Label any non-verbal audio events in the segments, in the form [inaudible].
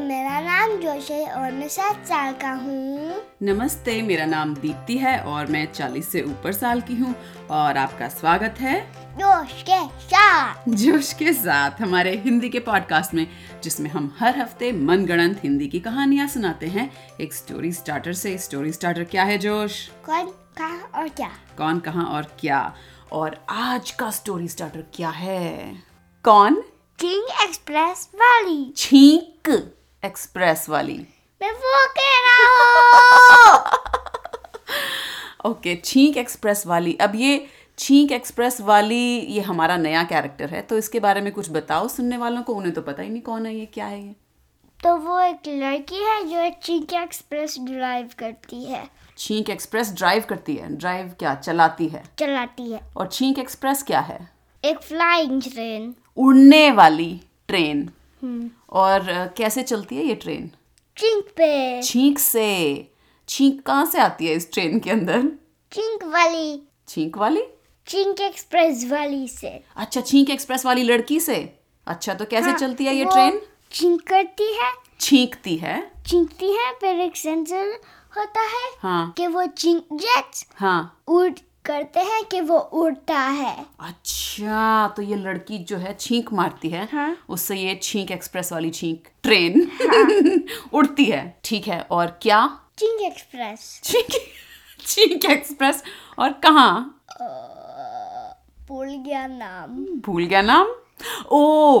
मेरा नाम जोश है और मैं सात साल का हूँ। नमस्ते मेरा नाम दीप्ति है और मैं 40 से ऊपर साल की हूँ और आपका स्वागत है जोश के साथ। जोश के साथ हमारे हिंदी के पॉडकास्ट में जिसमें हम हर हफ़्ते मनगढ़ंत हिंदी की कहानियाँ सुनाते हैं। एक स्टोरी स्टार्टर से स्टोरी स्टार्टर क्या है जोश? कौन कहा और क्या? कौन कहा और क्या? और आज का स्टोरी स्टार्टर क्या है? कौन? किंग एक्सप्रेस वाली। छींक। एक्सप्रेस वाली। मैं वो कह रहा हूँ [laughs] ओके छींक एक्सप्रेस वाली। अब ये छींक एक्सप्रेस वाली ये हमारा नया कैरेक्टर है तो इसके बारे में कुछ बताओ सुनने वालों को उन्हें तो पता ही नहीं कौन है ये क्या है ये। तो वो एक लड़की है जो चिंग एक्सप्रेस ड्राइव करती है। छींक एक्सप्रेस ड्राइव करती है? ड्राइव क्या? चलाती है? चलाती है। और छींक एक्सप्रेस क्या है? एक फ्लाइंग ट्रेन। उड़ने वाली ट्रेन। और कैसे चलती है ये ट्रेन? चिंक पे। छींक से। छींक कहाँ से आती है इस ट्रेन के अंदर? चिंक वाली। छींक वाली? चिंक एक्सप्रेस वाली से। अच्छा छींक एक्सप्रेस वाली लड़की से? अच्छा तो कैसे हाँ, चलती है ये ट्रेन? चिंक करती है। छींकती है। चिंकती है फिर एक सेंसर होता है हाँ। कि वो चिंक जेट्स हाँ। उड़ करते हैं कि वो उड़ता है। अच्छा तो ये लड़की जो है छींक मारती है। हाँ। उससे ये छींक एक्सप्रेस वाली छींक ट्रेन हाँ? [laughs] उड़ती है। ठीक है और क्या? चिंक एक्सप्रेस। छींक छींक एक्सप्रेस। और कहाँ? भूल गया नाम। भूल गया नाम? ओ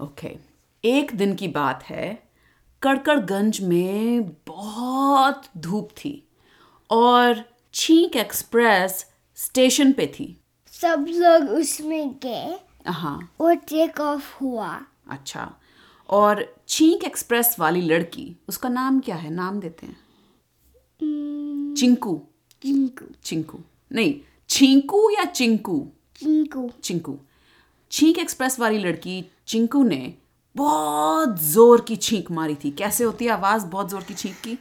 ओके एक दिन की बात है कड़कड़गंज में बहुत धूप थी और छींक एक्सप्रेस स्टेशन पे थी। सब लोग उसमें गए हाँ। और टेक ऑफ़ हुआ। अच्छा। और छींक एक्सप्रेस वाली लड़की उसका नाम क्या है? नाम देते हैं। चिंकू। चिंकू। चिंकू। नहीं छींकू या चिंकू? चिंकू। चिंकू। छींक एक्सप्रेस वाली लड़की चिंकू ने बहुत ज़ोर की छींक मारी थी। कैसे होती है आवाज़ बहुत ज़ोर की छींक की?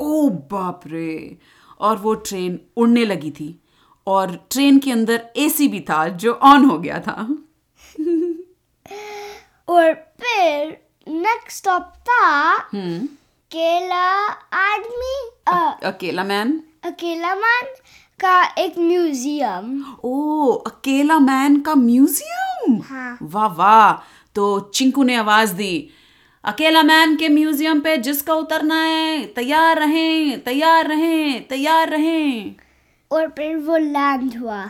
ओ बाप रे और वो ट्रेन उड़ने लगी थी। और ट्रेन के अंदर एसी भी था जो ऑन हो गया था। और फिर नेक्स्ट स्टॉप था हम्म। केला आदमी अकेला मैन अकेला मन का एक म्यूज़ियम। ओ अकेला मैन का म्यूज़ियम? हाँ। वाह वाह तो चिंकू ने आवाज़ दी। अकेला मैन के म्यूज़ियम पे जिसका उतरना है तैयार रहें तैयार रहें तैयार रहें। और फिर वो लैंड हुआ।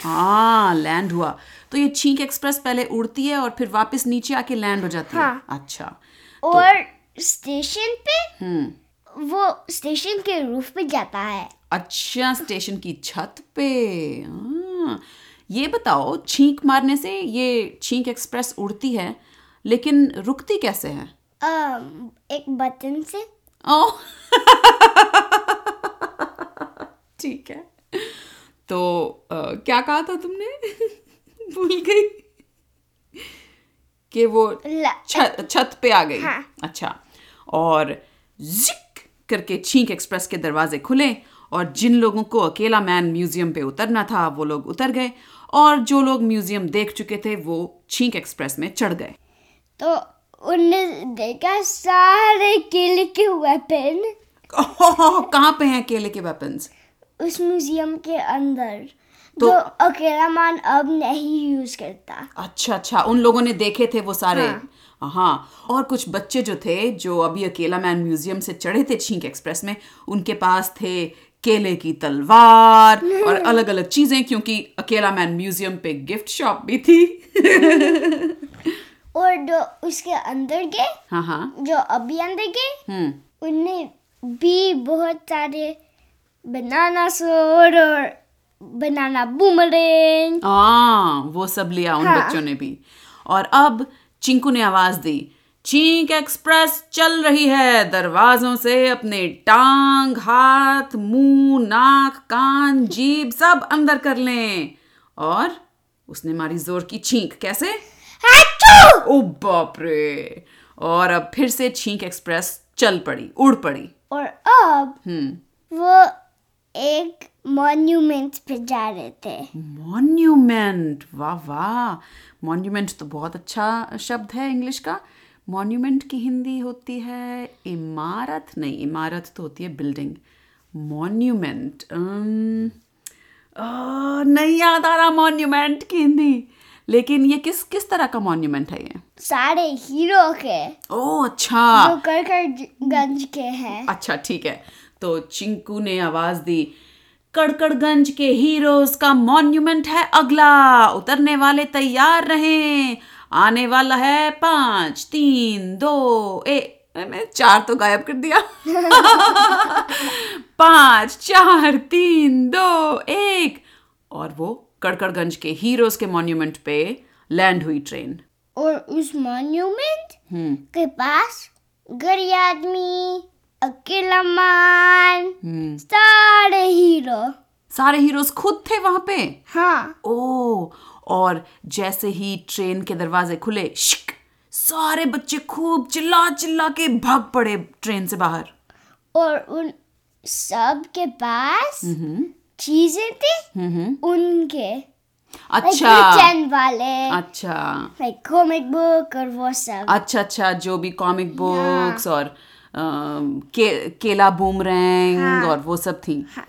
हाँ लैंड हुआ। तो ये छींक एक्सप्रेस पहले उड़ती है और फिर वापस नीचे आके लैंड हो जाती हाँ. है। हाँ। अच्छा और तो, स्टेशन पे हम्म। वो स्टेशन के रूफ पे जाता है। अच्छा स्टेशन की छत पे। हाँ। ये बताओ छींक मारने से ये छींक एक्सप्रेस उड़ती है लेकिन रुकती कैसे है? अम, एक बटन से। ओह। [laughs] ठीक है। तो अ, क्या कहा था तुमने? [laughs] भूल गई। कि वो छत छत पे आ गई। हाँ। अच्छा। और जिक करके छींक एक्सप्रेस के दरवाजे खुले और जिन लोगों को अकेला मैन म्यूज़ियम पे उतरना था वो लोग उतर गए और जो लोग म्यूज़ियम देख चुके थे वो छींक एक्सप्रेस में चढ़ गए। तो उनने देखा सारे केले के वेपन कहाँ पे हैं केले के वेपन्स उस म्यूज़ियम के अंदर तो- अकेला मान अब नहीं यूज़ करता। अच्छा अच्छा उन लोगों ने देखे थे वो सारे। हाँ। हाँ और कुछ बच्चे जो थे जो अभी अकेला मैन म्यूज़ियम से चढ़े थे छींक एक्सप्रेस में उनके पास थे केले की तलवार और अलग अलग चीज़ें क्योंकि अकेला मैन म्यूज़ियम पे गिफ्ट शॉप भी थी। [laughs] और जो उसके अंदर गए हाँ हाँ। जो अभी अंदर गए हम्म। उनने भी बहुत सारे बनाना सोर और बनाना बूमरेंग हाँ वो सब लिया उन हाँ। बच्चों ने भी। और अब चिंकू ने आवाज़ दी। चींक एक्सप्रेस चल रही है। दरवाजों से अपने टांग हाथ मुँह नाक कान जीभ सब अंदर कर लें। और उसने मारी ज़ोर की छींक। कैसे? ओ बाप रे और अब फिर से छींक एक्सप्रेस चल पड़ी उड़ पड़ी। और अब हम्म। वो एक मॉन्यूमेंट पे जा रहे थे। मॉन्यूमेंट वाह वाह। मॉन्यूमेंट तो बहुत अच्छा शब्द है इंग्लिश का। मॉन्यूमेंट की हिंदी होती है इमारत नहीं इमारत तो होती है बिल्डिंग। मॉन्यूमेंट नहीं याद आ रहा मॉन्यूमेंट की हिंदी। लेकिन ये किस किस तरह का मॉन्यूमेंट है ये? सारे हीरो के। ओ अच्छा। जो करकरगंज के हैं। अच्छा ठीक है। तो चिंकू ने आवाज़ दी। कड़कड़गंज के हीरोज का मॉन्यूमेंट है अगला। उतरने वाले तैयार रहें। आने वाला है पाँच तीन दो ए मैंने चार तो गायब कर दिया। [laughs] पाँच चार तीन दो एक। और वो कड़कड़गंज के हीरोज के मॉन्यूमेंट पे लैंड हुई ट्रेन। और उस मॉन्यूमेंट हम्म। के पास गरीब आदमी। अकेला मान हम्म। सारे हीरो सारे हीरोज खुद थे वहाँ पे? हाँ। ओ और जैसे ही ट्रेन के दरवाजे खुले शिक सारे बच्चे खूब चिल्ला चिल्ला के भाग पड़े ट्रेन से बाहर। और उन सब के पास चीज़ें थी हम्म। उनके। अच्छा। चैन वाले। अच्छा। लाइक कॉमिक बुक और वो सब। अच्छा अच्छा जो भी कॉमिक बुक्स और अम, के, केला बूमरैंग हाँ। और वो सब थी। हाँ,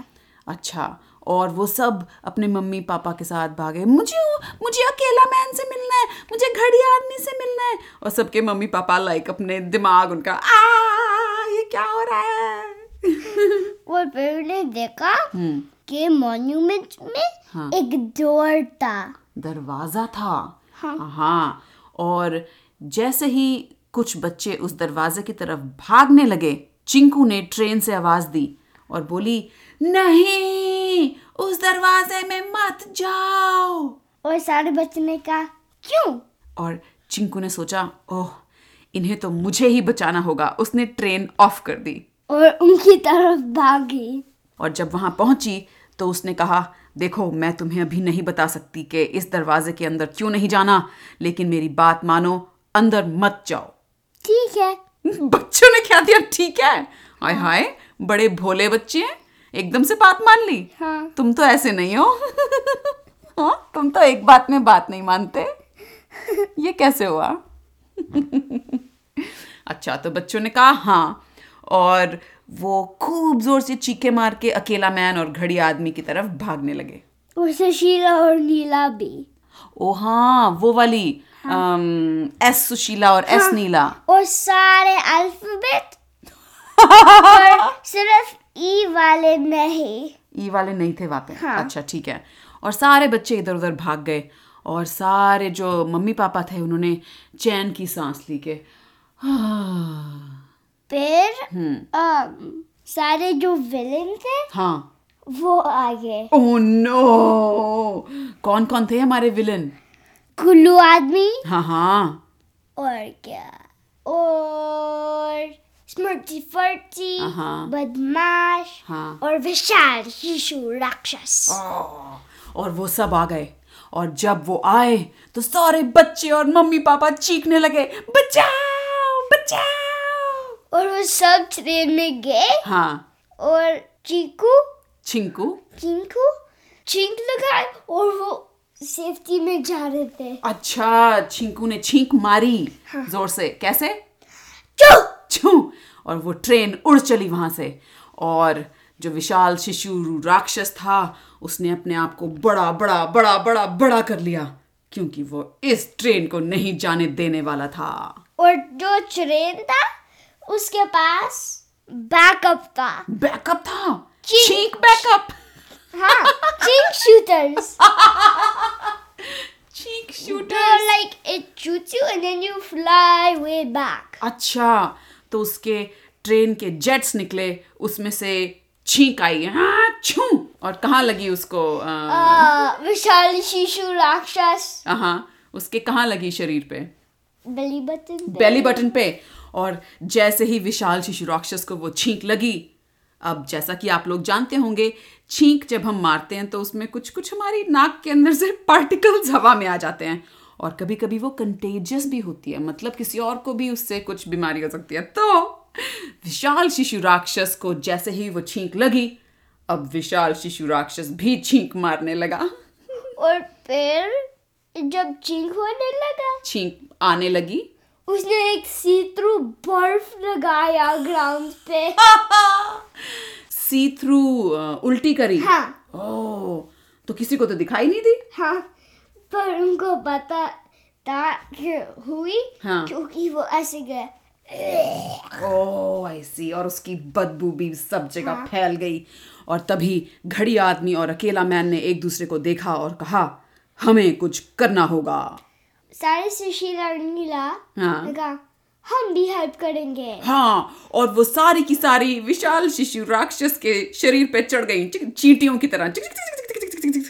अच्छा और वो सब अपने मम्मी पापा के साथ भागे। मुझे मुझे अकेला मैन से मिलना है मुझे घड़ी आदमी से मिलना है। और सबके मम्मी पापा लाइक अपने दिमाग उनका आ ये क्या हो रहा है? और फिर उन्हें देखा हम्म। कि मॉन्यूमेंट में हाँ। एक डोर था। दरवाज़ा था। हाँ। हाँ और जैसे ही कुछ बच्चे उस दरवाजे की तरफ़ भागने लगे। चिंकू ने ट्रेन से आवाज़ दी और बोली नहीं उस दरवाजे में मत जाओ। और सारे बच्चों ने कहा क्यों? और चिंकू ने सोचा ओह इन्हें तो मुझे ही बचाना होगा। उसने ट्रेन ऑफ़ कर दी। और उनकी तरफ़ भागी। और जब वहाँ पहुँची तो उसने कहा देखो मैं तुम्हें अभी नहीं बता सकती कि इस दरवाजे के अंदर क्यों नहीं जाना लेकिन मेरी बात मानो अंदर मत जाओ। ठीक है। बच्चों ने क्या दिया? ठीक है। हाय हाय बड़े भोले बच्चे हैं एकदम से बात मान ली। हाँ। तुम तो ऐसे नहीं हो। [laughs] हाँ, तुम तो एक बात में बात नहीं मानते। [laughs] ये कैसे हुआ? [laughs] अच्छा तो बच्चों ने कहा हाँ और वो खूब ज़ोर से चीखे मार के अकेला मैन और घड़ी आदमी की तरफ़ भागने लगे। और सुशीला और नीला भी। ओ हाँ वो वाली। एस सुशीला और एस नीला और सारे अल्फ़ाबेट और [laughs] सिर्फ़ ई वाले नहीं। ई वाले नहीं थे वहाँ पे हाँ। अच्छा ठीक है। और सारे बच्चे इधर उधर भाग गए। और सारे जो मम्मी पापा थे उन्होंने चैन की सांस ली के। फिर हम्म। सारे जो विलेन थे हाँ। वो आ गए। ओह नो कौन कौन थे हमारे विलन कुल्लू आदमी? हाँ हाँ। और क्या? और स्मृति फर्ची हाँ। बदमाश हाँ। और विशाल शिशु राक्षस। और वो सब आ गए। और जब वो आए तो सारे बच्चे और मम्मी पापा चीखने लगे बचाओ बचाओ! और वो सब ट्रेन में गए। हाँ। और चीकू? छिंकू चिंकू? चिंक लगाए और वो सेफ्टी में जा रहे थे। अच्छा छिंकू ने छींक मारी हाँ। ज़ोर से। कैसे? चुप छू और वो ट्रेन उड़ चली वहाँ से। और जो विशाल शिशु राक्षस था उसने अपने आप को बड़ा बड़ा बड़ा बड़ा बड़ा कर लिया क्योंकि वो इस ट्रेन को नहीं जाने देने वाला था। और जो ट्रेन था उसके पास बैकअप था। बैकअप था? चींक। बैकअप? हाँ चिंक शूटर्स। [laughs] way back. अच्छा तो उसके ट्रेन के जेट्स निकले उसमें से छींक आई। हाँ छू! और कहाँ लगी उसको Uh, विशाल शिशु राक्षस। हाँ उसके कहाँ लगी शरीर पे? बेली बटन पे। बेली बटन पे। और जैसे ही विशाल शिशु राक्षस को वो छींक लगी अब जैसा कि आप लोग जानते होंगे छींक जब हम मारते हैं तो उसमें कुछ कुछ हमारी नाक के अंदर से पार्टिकल्स हवा में आ जाते हैं। और कभी कभी वो कंटेजियस भी होती है। मतलब किसी और को भी उससे कुछ बीमारी हो सकती है। तो विशाल शिशु राक्षस को जैसे ही वो छींक लगी अब विशाल शिशु राक्षस भी छींक मारने लगा। और फिर जब चीख होने लगा छींक आने लगी। उसने एक सी थ्रू बर्फ़ लगाया ग्राउंड पे। [laughs] सी थ्रू उल्टी करी। हाँ। ओह तो किसी को तो दिखाई नहीं दी? हाँ। पर उनको पता था कि हुई हाँ। क्योंकि वो ऐसे गए ओह आई सी और उसकी बदबू भी सब जगह हाँ. फैल गई और तभी घड़ी आदमी और अकेला मैन ने एक दूसरे को देखा और कहा हमें कुछ करना होगा सारे सुशीला और नीला हाँ। लगा हम भी हेल्प करेंगे हाँ और वो सारी की सारी विशाल शिशु राक्षस के शरीर पे चढ़ गई चींटियों की तरह चिक- चिक- चिक- चिक- चिक- चिक- चिक- चिक।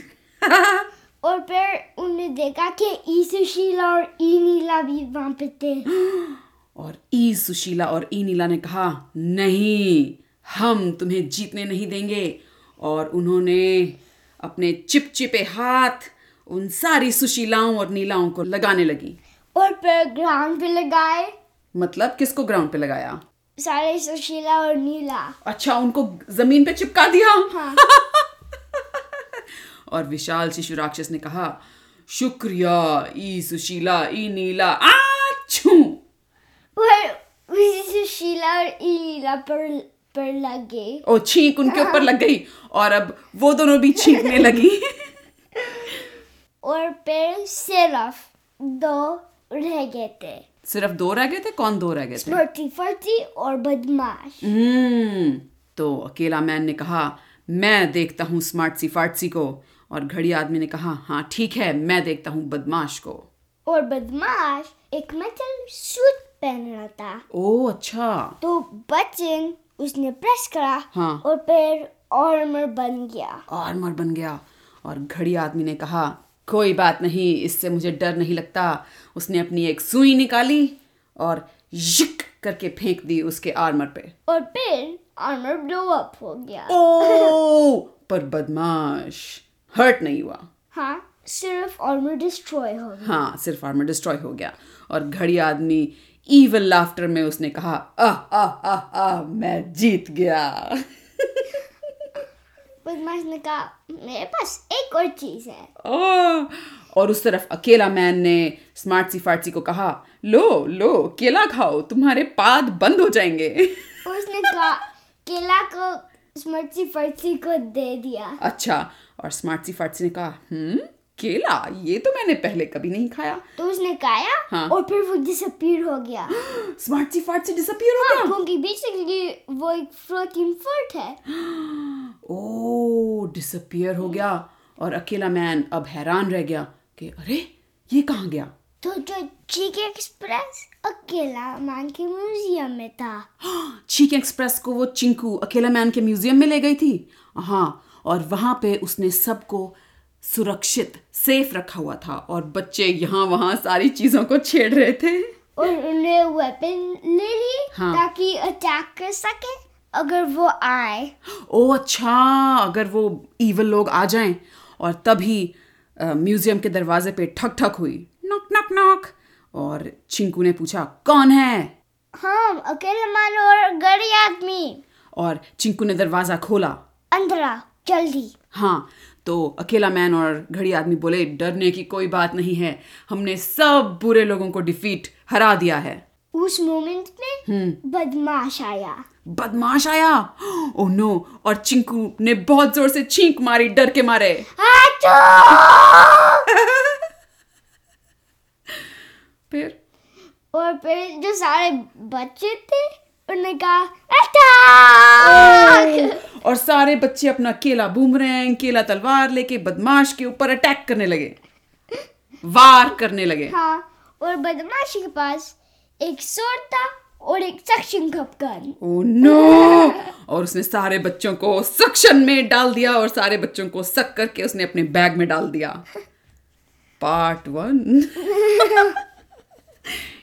देखा कि ई सुशीला और ई नीला भी वहाँ पे थे। [gasps] और ई सुशीला और ई नीला ने कहा नहीं हम तुम्हें जीतने नहीं देंगे। और उन्होंने अपने चिपचिपे हाथ उन सारी सुशीलाओं और नीलाओं को लगाने लगी। और ग्राउंड पे लगाए। मतलब किसको ग्राउंड पे लगाया? सारे सुशीला और नीला। अच्छा उनको ज़मीन पे चिपका दिया? हाँ। [laughs] और विशाल शिशु राक्षस ने कहा शुक्रिया ई सुशीला ई नीला आछू सुशीला और ई नीला पर पर लगे। और छींक उनके ऊपर लग गई और अब वो दोनों भी छींकने लगी। और फिर सिर्फ़ दो रह गए थे। सिर्फ़ दो रह गए थे? कौन दो रह गए थे? स्मर्टी फर्टी और बदमाश। हम्म तो अकेला मैन ने कहा मैं देखता हूँ स्मार्ट सी फार्टसी को। और घड़ी आदमी ने कहा हाँ ठीक है मैं देखता हूँ बदमाश को. और बदमाश एक मेटल सूट पहन रहा था। ओ अच्छा। तो बटन उसने प्रेस करा हाँ। और फिर आर्मर बन गया। आर्मर बन गया। और घड़ी आदमी ने कहा कोई बात नहीं इससे मुझे डर नहीं लगता। उसने अपनी एक सुई निकाली और यिक करके फेंक दी उसके आर्मर पे। और फिर आर्मर ब्लो अप हो गया। ओ पर बदमाश। हर्ट नहीं हुआ। हाँ सिर्फ़ आर्मर डिस्ट्रॉय हो गया हाँ सिर्फ़ आर्मर डिस्ट्रॉय हो गया। और घड़ी आदमी ईवल लाफ्टर में उसने कहा आह आह आह आह मैं जीत गया। बदमाश ने कहा मेरे पास एक और चीज़ है। और उस तरफ़ अकेला मैन ने स्मार्ट सी फार्टसी को कहा लो लो केला खाओ तुम्हारे पाद बंद हो जाएँगे। उसने कहा केला को स्मर्टी फर्ची को दे दिया। अच्छा और स्मार्ट सी फार्टसी ने कहा हम्म केला? ये तो मैंने पहले कभी नहीं खाया. तो उसने खाया हाँ। और फिर वो डिसअपीयर हो गया। [gasps] स्मार्ट सी फार्टसी डिसअपीयर हो गया? क्योंकि बेसिकली वो एक फ्लोटिंग फोर्ट है। [gasps] ओ डिसअपियर हो गया। और अकेला मैन अब हैरान रह गया कि अरे ये कहाँ गया? तो जो चीक एक्सप्रेस अकेला मान के म्यूज़ियम में था। [gasps] चीक एक्सप्रेस को वो चिंकू अकेला मैन के म्यूज़ियम में ले गई थी? हाँ और वहाँ पे उसने सबको सुरक्षित सेफ़ रखा हुआ था और बच्चे यहाँ वहाँ सारी चीज़ों को छेड़ रहे थे। और उन्हें वेपन ले लिए हाँ। ताकि अटैक कर सके अगर वो आए। ओ अच्छा अगर वो इवल लोग आ जाएँ और तभी म्यूज़ियम के दरवाजे पे ठक ठक हुई। नॉक नॉक नॉक और चिंकू ने पूछा कौन है? हम अकेले मान और गड़ी आदमी। और चिंकू ने दरवाज़ा खोला। अंदर आ। जल्दी। हाँ तो अकेला मैन और घड़ी आदमी बोले डरने की कोई बात नहीं है। हमने सब बुरे लोगों को डिफीट हरा दिया है। उस मोमेंट में बदमाश आया। बदमाश आया? ओ नो और चिंकू ने बहुत ज़ोर से छींक मारी डर के मारे। [laughs] फिर? और फिर जो सारे बच्चे थे उन्होंने कहा अटैक! और सारे बच्चे अपना केला बूमरैंग केला तलवार लेके बदमाश के ऊपर अटैक करने लगे। वार करने लगे। हाँ और बदमाश के पास एक स्वord था और एक suction cup gun oh no! और उसने सारे बच्चों को सक्शन में डाल दिया और सारे बच्चों को सक करके उसने अपने बैग में डाल दिया। Part one. [laughs]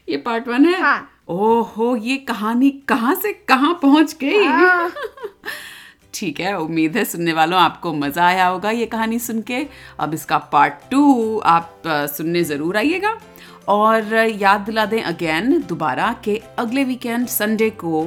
ये पार्ट वन है? हाँ। ओहो ये कहानी कहाँ से कहाँ पहुँच गई? [laughs] ठीक है उम्मीद है सुनने वालों आपको मज़ा आया होगा ये कहानी सुन के। अब इसका पार्ट टू आप सुनने ज़रूर आइएगा। और याद दिला दें अगेन दोबारा के अगले वीकेंड संडे को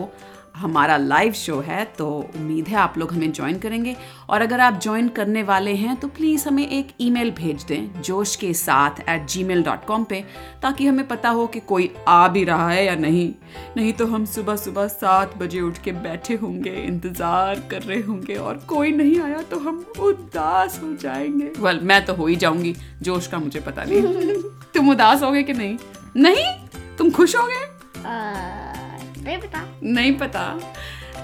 हमारा लाइव शो है तो उम्मीद है आप लोग हमें ज्वाइन करेंगे। और अगर आप ज्वाइन करने वाले हैं तो प्लीज़ हमें एक ईमेल भेज दें जोश के साथ at ji mail dot com पर ताकि हमें पता हो कि कोई आ भी रहा है या नहीं। नहीं तो हम सुबह सुबह सात बजे उठ के बैठे होंगे इंतज़ार कर रहे होंगे और कोई नहीं आया तो हम उदास हो जाएँगे। वेल well, मैं तो हो ही जाऊँगी जोश का मुझे पता नहीं। [laughs] तुम उदास होगे कि नहीं? नहीं? तुम खुश होगे? नहीं पता। नहीं पता।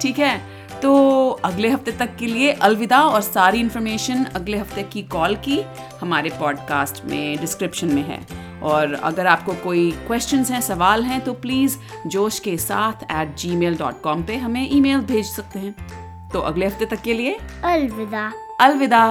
ठीक है तो अगले हफ़्ते तक के लिए अलविदा और सारी इन्फॉर्मेशन अगले हफ़्ते की कॉल की हमारे पॉडकास्ट में डिस्क्रिप्शन में है। और अगर आपको कोई क्वेश्चंस हैं सवाल हैं तो प्लीज़ जोश के साथ at ji mail dot com पर हमें ईमेल भेज सकते हैं। तो अगले हफ़्ते तक के लिए अलविदा। अलविदा।